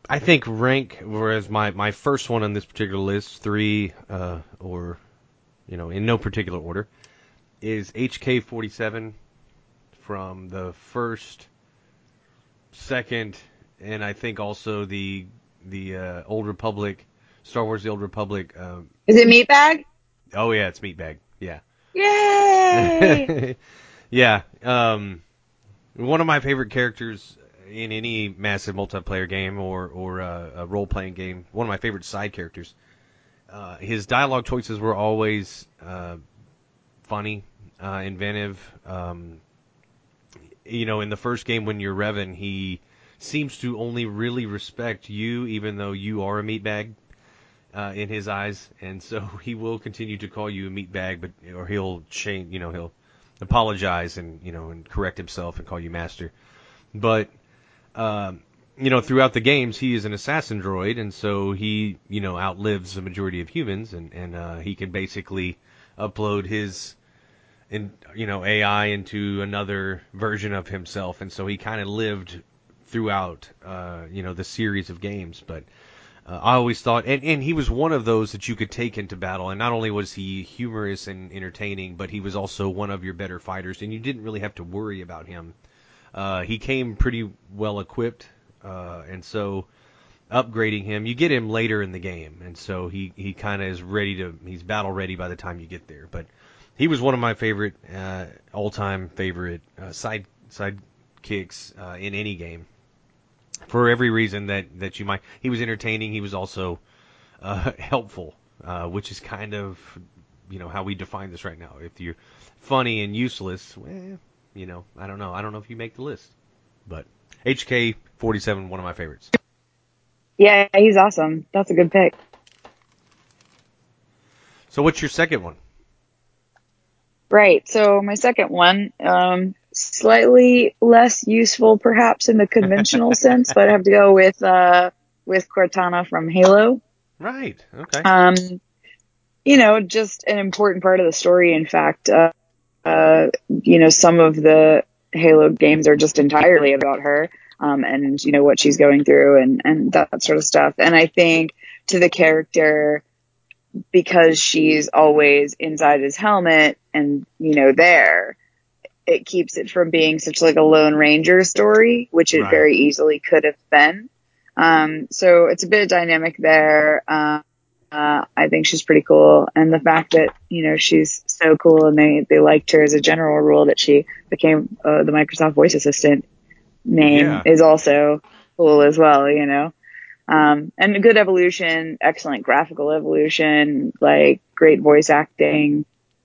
A: I think rank, whereas my, my first one on this particular list, three, uh, or, you know, in no particular order, is HK47 from the first, second, and I think also the the uh, Old Republic, Star Wars: The Old Republic. Um,
C: is it Meatbag?
A: Oh yeah, it's Meatbag. Yeah.
C: Yay!
A: yeah. Um, one of my favorite characters in any massive multiplayer game or or uh, a role playing game, one of my favorite side characters. Uh, his dialogue choices were always uh, funny, uh, inventive. Um, you know, in the first game when you're Revan, he seems to only really respect you, even though you are a meatbag uh, in his eyes, and so he will continue to call you a meatbag, but or he'll change. You know, he'll apologize and you know and correct himself and call you master. But um, you know, throughout the games, he is an assassin droid, and so he, you know, outlives the majority of humans, and and uh, he can basically upload his, in you know, AI into another version of himself, and so he kind of lived throughout, uh, you know, the series of games. But uh, I always thought, and and he was one of those that you could take into battle, and not only was he humorous and entertaining, but he was also one of your better fighters, and you didn't really have to worry about him. Uh, he came pretty well equipped, uh, and so upgrading him, you get him later in the game, and so he he kind of is ready to he's battle ready by the time you get there. But he was one of my favorite, uh, all-time favorite uh, side sidekicks uh, in any game. For every reason that that you might, he was entertaining. He was also uh, helpful, uh, which is kind of you know how we define this right now. If you're funny and useless, well, you know, I don't know. I don't know if you make the list, but HK 47, one of my favorites.
C: Yeah, he's awesome. That's a good pick.
A: So what's your second one?
C: Right. So my second one, um, slightly less useful perhaps in the conventional sense, but I have to go with, uh, with Cortana from Halo.
A: Right. Okay.
C: Um, you know, just an important part of the story. In fact, uh, uh, you know, some of the Halo games are just entirely about her, um, and you know what she's going through and and that sort of stuff. And I think to the character, because she's always inside his helmet and you know there, it keeps it from being such like a Lone Ranger story, which it
A: Right.
C: very easily could have been. Um, so it's a bit of dynamic there. Uh, uh, I think she's pretty cool. And the fact that, you know, she's so cool and they, they liked her as a general rule that she became uh, the Microsoft voice assistant name
A: Yeah.
C: is also cool as well, you know. Um, and good evolution, excellent graphical evolution, like great voice acting.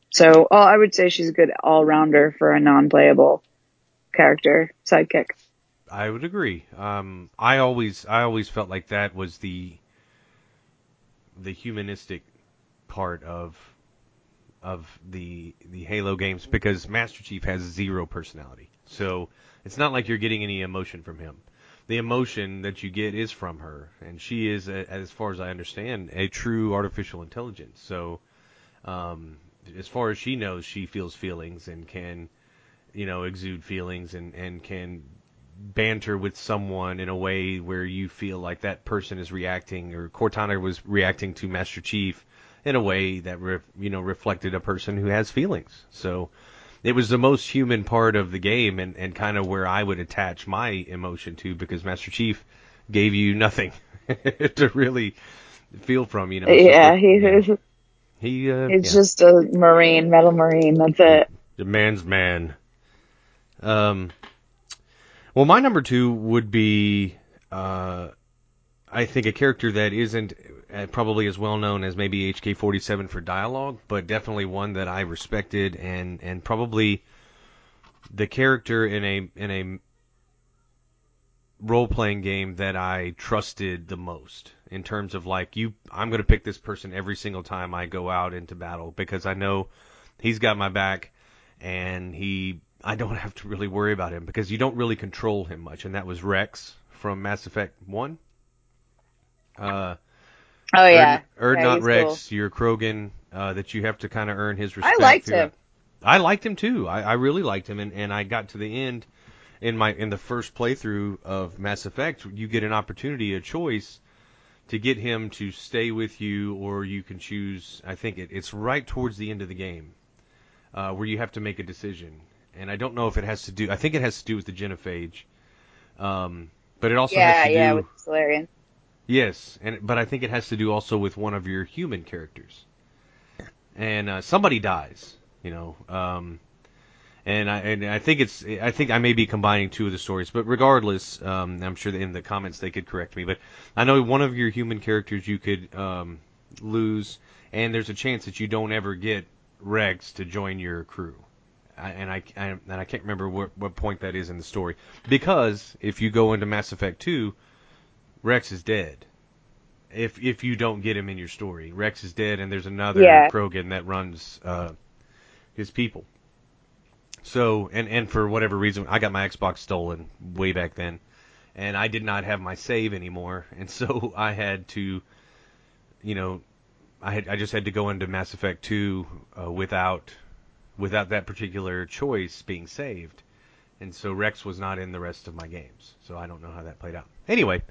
C: So I would say she's a good all rounder for a non-playable character sidekick.
A: I would agree. Um, I always, I always felt like that was the, the humanistic part of, of the the Halo games because Master Chief has zero personality. So it's not like you're getting any emotion from him. The emotion that you get is from her, and she is, as far as I understand, a true artificial intelligence. So, um, as far as she knows, she feels feelings and can, you know, exude feelings and and can banter with someone in a way where you feel like that person is reacting, or Cortana was reacting to Master Chief in a way that re- you know reflected a person who has feelings. So it was the most human part of the game, and and kind of where I would attach my emotion to because Master Chief gave you nothing to really feel from. You know,
C: yeah,
A: for-
C: he,
A: yeah. he uh,
C: it's
A: yeah.
C: just a marine, metal marine. That's it.
A: The man's man. Um, well, my number two would be, uh, I think a character that isn't uh, probably as well known as maybe HK47 for dialogue, but definitely one that I respected and and probably the character in a in a role playing game that I trusted the most in terms of like you I'm going to pick this person every single time I go out into battle because I know he's got my back and he I don't have to really worry about him because you don't really control him much. And that was Wrex from Mass Effect 1 uh
C: Oh yeah,
A: Erd,
C: Yeah,
A: not Wrex, you're Krogan uh that you have to kind of earn his respect.
C: I liked
A: throughout-
C: him.
A: I liked him too. I, I really liked him, and, and I got to the end in my in the first playthrough of Mass Effect. You get an opportunity, a choice to get him to stay with you, or you can choose. I think it, it's right towards the end of the game uh, where you have to make a decision, and I don't know if it has to do. I think it has to do with the genophage, um, but it also
C: Yeah,
A: has to
C: yeah,
A: do.
C: with Salarian.
A: Yes, and but I think it has to do also with one of your human characters, and uh, somebody dies, you know. Um, and I and I think it's I think I may be combining two of the stories, but regardless, um, I'm sure in the comments they could correct me. But I know one of your human characters you could um, lose, and there's a chance that you don't ever get Wrex to join your crew. I, and I, I and I can't remember what what point that is in the story because if you go into Mass Effect 2, Wrex is dead. If if you don't get him in your story, Wrex is dead, and there's another
C: Yeah.
A: Krogan that runs uh, his people. So and and for whatever reason, I got my Xbox stolen way back then, and I did not have my save anymore, and so I had to, you know, I had I just had to go into Mass Effect 2 uh, without without that particular choice being saved, and so Wrex was not in the rest of my games, so I don't know how that played out. Anyway,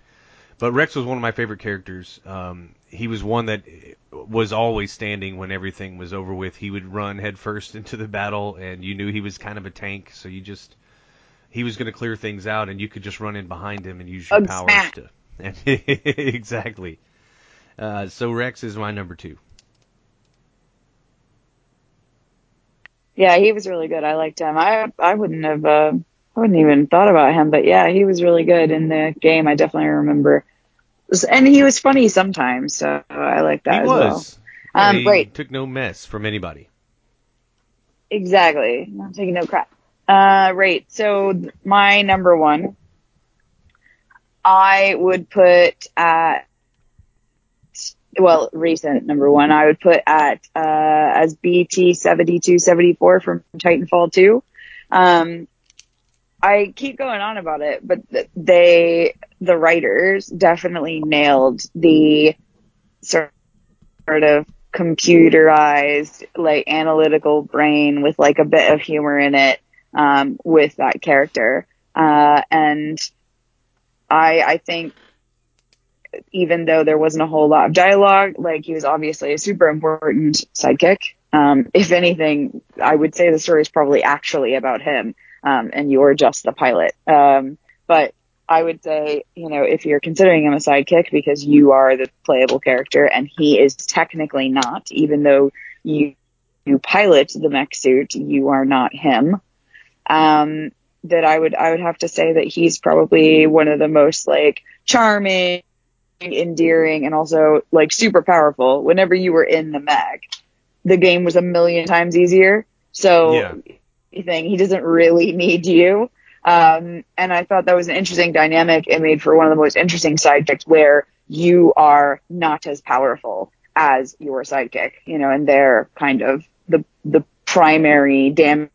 A: but Wrex was one of my favorite characters. Um, he was one that was always standing when everything was over with. He would run headfirst into the battle, and you knew he was kind of a tank, so you just he was going to clear things out, and you could just run in behind him and use your
C: Ugh,
A: powers to. exactly. Uh, so Wrex is my number two.
C: Yeah, he was really good. I liked him. I I wouldn't have uh, I wouldn't even thought about him, but yeah, he was really good in the game. I definitely remember, and he was funny sometimes, so I like that
A: he
C: as
A: was.
C: well. Um,
A: he
C: great.
A: took no mess from anybody.
C: Exactly. Not taking no crap. Uh, right. So my number one, I would put at, well, recent number one, I would put at, uh, as BT 7274 from Titanfall 2. Um, I keep going on about it, but they, the writers definitely nailed the sort of computerized, like analytical brain with like a bit of humor in it, um, with that character. Uh, and I, I think even though there wasn't a whole lot of dialogue, like he was obviously a super important sidekick. Um, if anything, I would say the story is probably actually about him, um, and you're just the pilot. Um, but I would say, you know, if you're considering him a sidekick because you are the playable character and he is technically not, even though you you pilot the mech suit, you are not him. Um, that I would I would have to say that he's probably one of the most like charming, endearing, and also like super powerful. Whenever you were in the mech, the game was a million times easier. So
A: Yeah.
C: Thing he doesn't really need you. Um, and I thought that was an interesting dynamic it made for one of the most interesting sidekicks where you are not as powerful as your sidekick, you know, and they're kind of the, the primary damage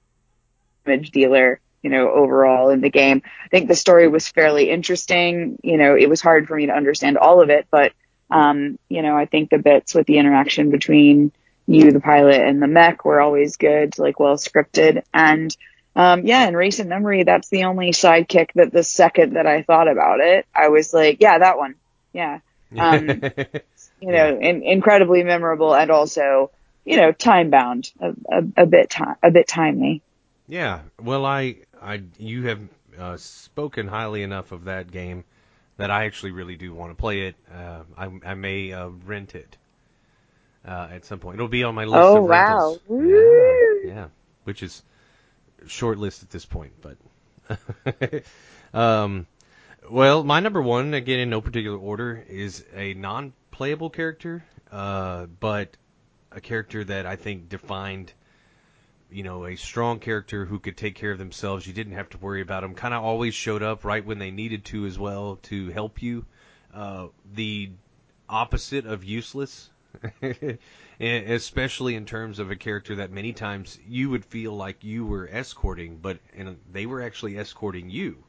C: dealer, you know, overall in the game. I think the story was fairly interesting. You know, it was hard for me to understand all of it, but, um, you know, I think the bits with the interaction between you, the pilot, and the mech were always good, like well scripted. And, um, yeah, in recent memory, that's the only sidekick that the second that I thought about it, I was like, yeah, that one. Yeah. Um, you know, in, incredibly memorable and also, you know, time bound, a, a, a bit time, a bit timely.
A: Yeah, well, I, I, you have uh, spoken highly enough of that game that I actually really do want to play it. Uh, I, I may uh, rent it uh, at some point. It'll be on my list
C: Oh,
A: of rentals.
C: wow.
A: Yeah, yeah, which is short list at this point, but. um, well, my number one, again in no particular order, is a non-playable character, uh, but a character that I think defined you know, a strong character who could take care of themselves. You didn't have to worry about them. Kind of always showed up right when they needed to as well to help you. Uh, the opposite of useless, especially in terms of a character that many times you would feel like you were escorting, but and they were actually escorting you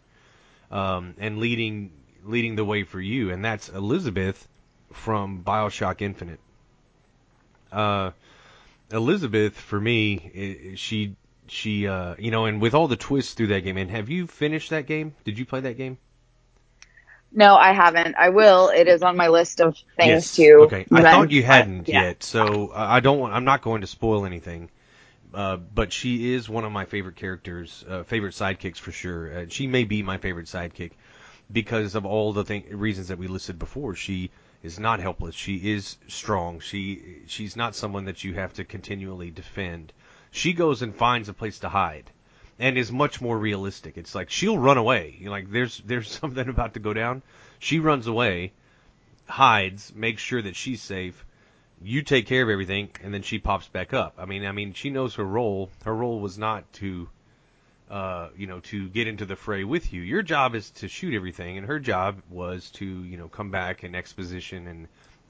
A: um, and leading leading the way for you, and that's Elizabeth from Bioshock Infinite. Uh, Elizabeth, for me, she she uh, you know, and with all the twists through that game. And have you finished that game? Did you play that game?
C: No, I haven't. I will. It is on my list of things
A: yes.
C: to.
A: Okay. I thought you hadn't
C: yeah.
A: yet, so uh, I don't. want I'm not going to spoil anything. Uh, but she is one of my favorite characters, uh, favorite sidekicks for sure. Uh, she may be my favorite sidekick because of all the thing, reasons that we listed before. She is not helpless. She is strong. She she's not someone that you have to continually defend. She goes and finds a place to hide, and is much more realistic. It's like she'll run away. You like there's there's something about to go down. She runs away, hides, makes sure that she's safe. You take care of everything, and then she pops back up. I mean, I mean, she knows her role. Her role was not to uh, you know, to get into the fray with you. Your job is to shoot everything, and her job was to, you know, come back and exposition and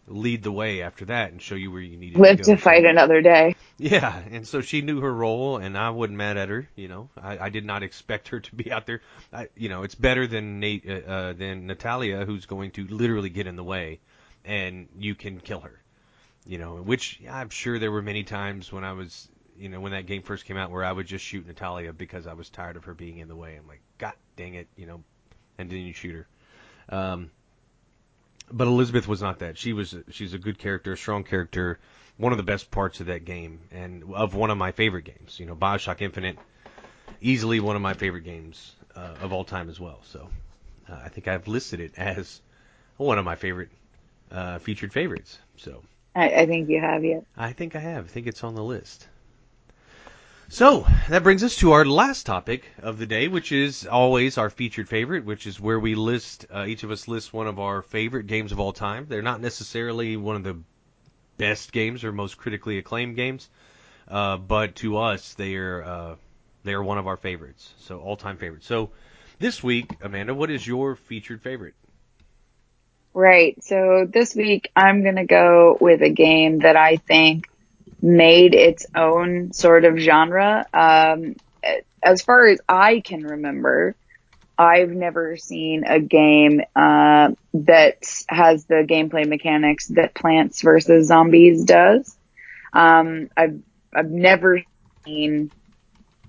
A: lead the way after that and show you where you needed
C: Live
A: to go.
C: to fight another day.
A: Yeah, and so she knew her role, and I wasn't mad at her. You know, I, I did not expect her to be out there. I, you know, it's better than Nate, uh, uh, than Natalia, who's going to literally get in the way, and you can kill her. You know, which I'm sure there were many times when I was, you know, when that game first came out, where I would just shoot Natalia because I was tired of her being in the way. I'm like, God dang it, you know, and then you shoot her. Um, but Elizabeth was not that. She was she's a good character, a strong character, one of the best parts of that game, and of one of my favorite games. You know, Bioshock Infinite, easily one of my favorite games uh, of all time as well. So uh, I think I've listed it as one of my favorite uh, featured favorites. So
C: I, I think you have yet.
A: I think I have. I think it's on the list. So that brings us to our last topic of the day, which is always our featured favorite, which is where we list uh, each of us lists one of our favorite games of all time. They're not necessarily one of the best games or most critically acclaimed games, uh, but to us they are uh, they are one of our favorites, so all time favorites. So this week, Amanda, what is your featured favorite?
C: Right. So this week I'm going to go with a game that I think made its own sort of genre. Um, as far as I can remember, I've never seen a game uh, that has the gameplay mechanics that Plants vs Zombies does. Um, I've I've never seen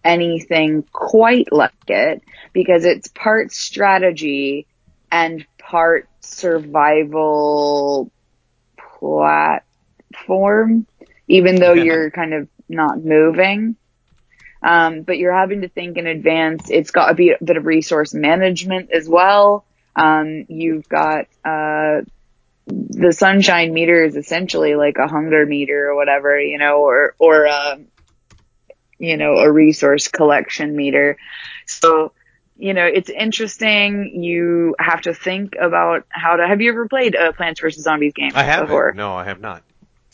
C: anything quite like it because it's part strategy and part survival platform even though you're kind of not moving. Um, but you're having to think in advance. It's got a bit, a bit of resource management as well. Um, you've got, uh, the sunshine meter is essentially like a hunger meter or whatever, you know, or, or, uh, you know, a resource collection meter. So, you know, it's interesting. You have to think about how to, have you ever played a Plants vs. Zombies game
A: I
C: before?
A: No, I have not.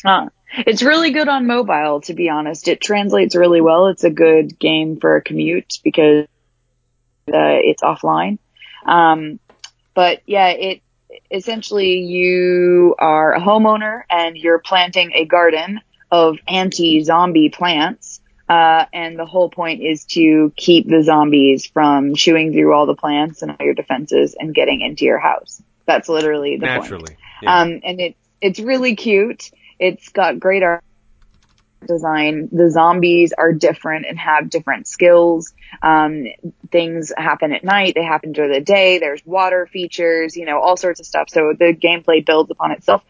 C: Uh, it's really good on mobile, to be honest. It translates really well. It's a good game for a commute because uh, it's offline. Um, but yeah, it essentially you are a homeowner and you're planting a garden of anti-zombie plants. Uh, and the whole point is to keep the zombies from chewing through all the plants and all your defenses and getting into your house. That's literally the
A: Naturally.
C: point.
A: Yeah.
C: Um, and it's, it's really cute. It's got great art design. The zombies are different and have different skills. Um, things happen at night. They happen during the day. There's water features, you know, all sorts of stuff. So the gameplay builds upon itself.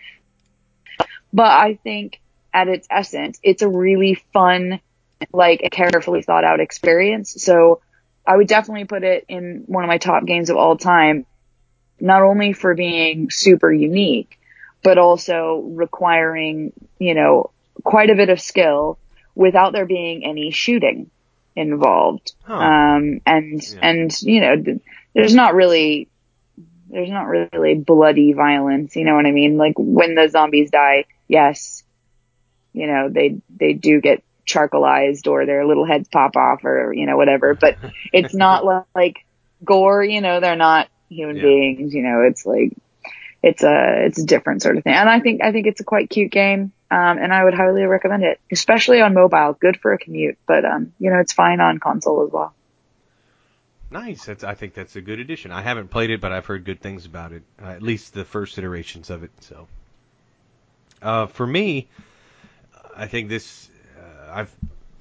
C: But I think at its essence, it's a really fun, like a carefully thought out experience. So I would definitely put it in one of my top games of all time, not only for being super unique, but also requiring, you know, quite a bit of skill without there being any shooting involved.
A: Huh.
C: Um, and,
A: Yeah.
C: and, you know, there's not really, there's not really bloody violence, you know what I mean? Like when the zombies die, yes, you know, they, they do get charcoalized or their little heads pop off or, you know, whatever, but it's not like gore, you know, they're not human
A: Yeah.
C: beings, you know, it's like, it's a, it's a different sort of thing. And I think, I think it's a quite cute game. Um, and I would highly recommend it, especially on mobile. Good for a commute, but, um, you know, it's fine on console as well.
A: Nice. That's, I think that's a good addition. I haven't played it, but I've heard good things about it. Uh, at least the first iterations of it. So, uh, for me, I think this, uh, I've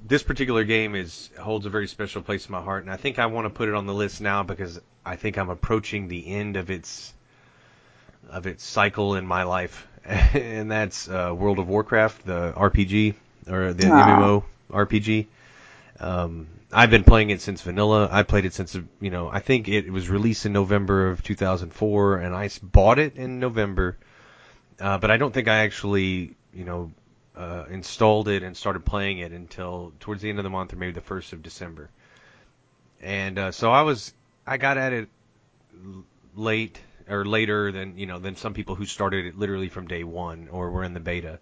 A: this particular game is holds a very special place in my heart, and I think I want to put it on the list now because I think I'm approaching the end of its of its cycle in my life, and that's uh, World of Warcraft, the RPG or the
C: Aw.
A: MMO RPG. Um, I've been playing it since vanilla. I played it since you know I think it was released in November of 2004, and I bought it in November. Uh, but I don't think I actually you know uh, installed it and started playing it until towards the end of the month or maybe the first of December. And uh, so I was I got at it late or later than you know than some people who started it literally from day one or were in the beta.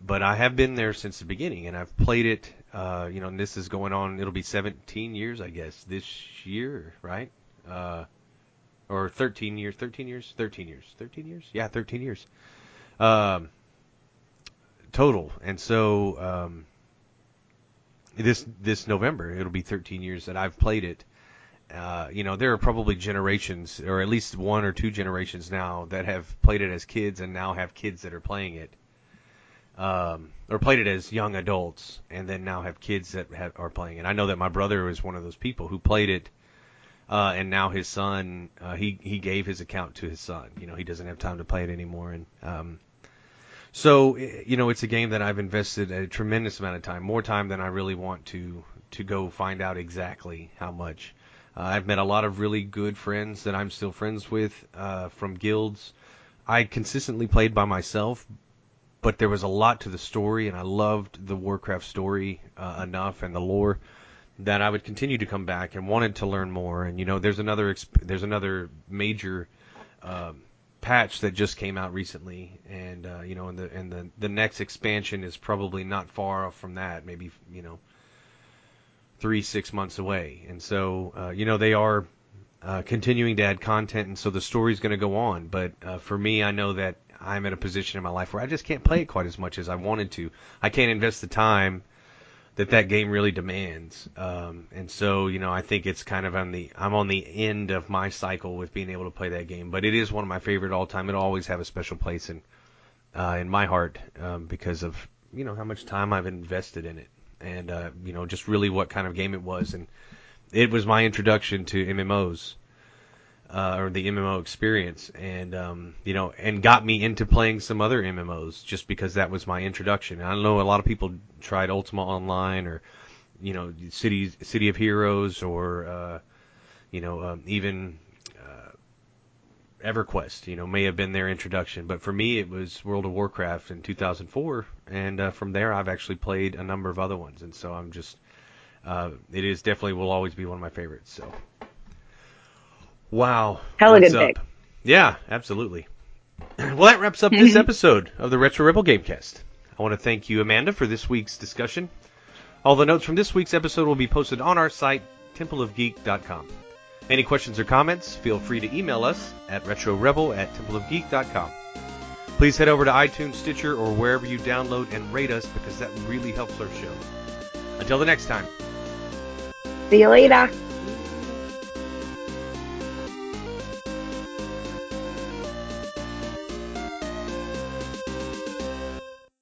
A: But I have been there since the beginning, and I've played it. Uh, you know, and this is going on. It'll be 17 years, I guess, this year, right? Uh, or 13 years. 13 years. 13 years. 13 years. Yeah, 13 years. Um, total. And so um, this this November, it'll be 13 years that I've played it. Uh, you know, there are probably generations, or at least one or two generations now, that have played it as kids and now have kids that are playing it, um, or played it as young adults, and then now have kids that have, are playing it. I know that my brother was one of those people who played it, uh, and now his son, uh, he he gave his account to his son. You know, he doesn't have time to play it anymore, and um, so you know, it's a game that I've invested a tremendous amount of time, more time than I really want to to go find out exactly how much. Uh, I've met a lot of really good friends that I'm still friends with uh, from guilds. I consistently played by myself, but there was a lot to the story, and I loved the Warcraft story uh, enough and the lore that I would continue to come back and wanted to learn more. And you know, there's another exp- there's another major um, patch that just came out recently, and uh, you know, and the and the the next expansion is probably not far off from that, maybe you know, three six months away. And so uh, you know, they are uh, continuing to add content, and so the story's going to go on. But uh, for me, I know that I'm in a position in my life where I just can't play it quite as much as I wanted to. I can't invest the time that that game really demands. Um, and so, you know, I think it's kind of on the I'm on the end of my cycle with being able to play that game. But it is one of my favorite all time. It'll always have a special place in uh, in my heart um, because of you know how much time I've invested in it, and uh, you know just really what kind of game it was. And it was my introduction to MMOs uh, or the MMO experience, and um, you know, and got me into playing some other MMOs just because that was my introduction. And I know a lot of people tried Ultima Online or you know City City of Heroes or uh, you know um, even EverQuest. You know, may have been their introduction, but for me it was World of Warcraft in 2004, and uh, from there I've actually played a number of other ones, and so I'm just uh, it is definitely will always be one of my favorites. So. Wow.
C: Hella
A: What's
C: good
A: up?
C: pick.
A: Yeah, absolutely. Well, that wraps up this episode of the Retro Rebel Gamecast. I want to thank you, Amanda, for this week's discussion. All the notes from this week's episode will be posted on our site, templeofgeek.com. Any questions or comments, feel free to email us at retrorebel at templeofgeek.com. Please head over to iTunes, Stitcher, or wherever you download and rate us because that really helps our show. Until the next time.
C: See you later.